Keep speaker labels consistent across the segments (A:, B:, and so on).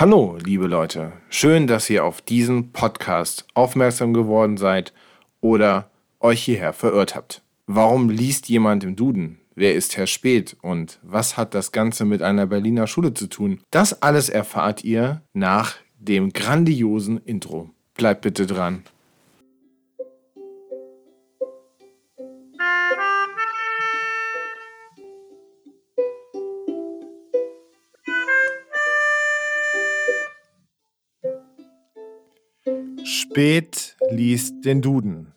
A: Hallo, liebe Leute. Schön, dass ihr auf diesen Podcast aufmerksam geworden seid oder euch hierher verirrt habt. Warum liest jemand im Duden? Wer ist Herr Speth und was hat das Ganze mit einer Berliner Schule zu tun? Das alles erfahrt ihr nach dem grandiosen Intro. Bleibt bitte dran. Spät liest den Duden.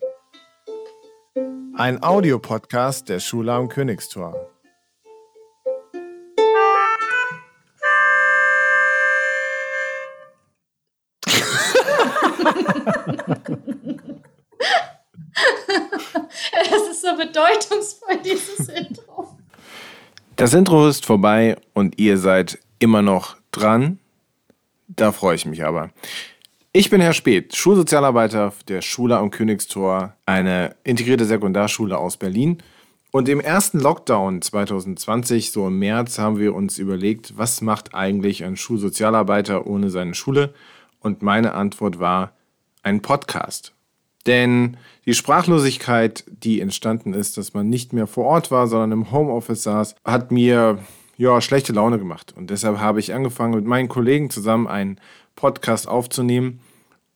A: Ein Audiopodcast der Schule am Königstor.
B: Das ist so bedeutungsvoll, dieses Intro.
A: Das Intro ist vorbei und ihr seid immer noch dran. Da freue ich mich aber. Ich bin Herr Speth, Schulsozialarbeiter der Schule am Königstor, eine integrierte Sekundarschule aus Berlin. Und im ersten Lockdown 2020, so im März, haben wir uns überlegt, was macht eigentlich ein Schulsozialarbeiter ohne seine Schule? Und meine Antwort war ein Podcast. Denn die Sprachlosigkeit, die entstanden ist, dass man nicht mehr vor Ort war, sondern im Homeoffice saß, hat mir ja schlechte Laune gemacht. Und deshalb habe ich angefangen, mit meinen Kollegen zusammen einen Podcast aufzunehmen.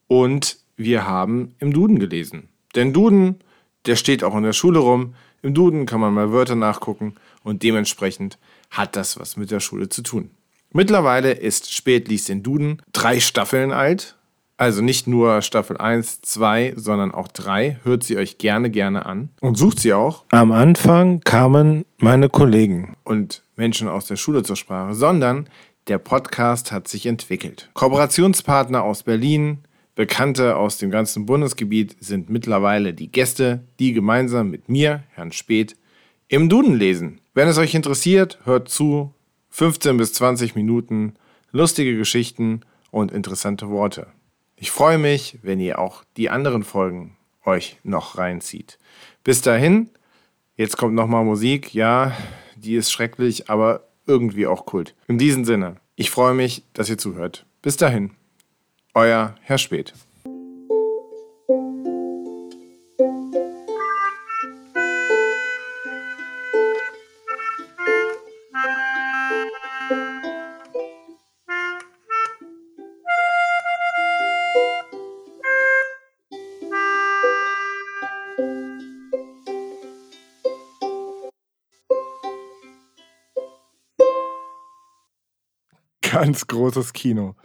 A: Und wir haben im Duden gelesen. Denn Duden, der steht auch in der Schule rum. Im Duden kann man mal Wörter nachgucken und dementsprechend hat das was mit der Schule zu tun. Mittlerweile ist Spät liest den Duden drei Staffeln alt. Also nicht nur Staffel 1, 2, sondern auch 3. Hört sie euch gerne, gerne an und sucht sie auch. Am Anfang kamen meine Kollegen und Menschen aus der Schule zur Sprache, sondern der Podcast hat sich entwickelt. Kooperationspartner aus Berlin, Bekannte aus dem ganzen Bundesgebiet sind mittlerweile die Gäste, die gemeinsam mit mir, Herrn Speth, im Duden lesen. Wenn es euch interessiert, hört zu. 15 bis 20 Minuten, lustige Geschichten und interessante Worte. Ich freue mich, wenn ihr auch die anderen Folgen euch noch reinzieht. Bis dahin, jetzt kommt nochmal Musik. Ja, die ist schrecklich, aber irgendwie auch Kult. In diesem Sinne, ich freue mich, dass ihr zuhört. Bis dahin, euer Herr Speth. Ganz großes Kino.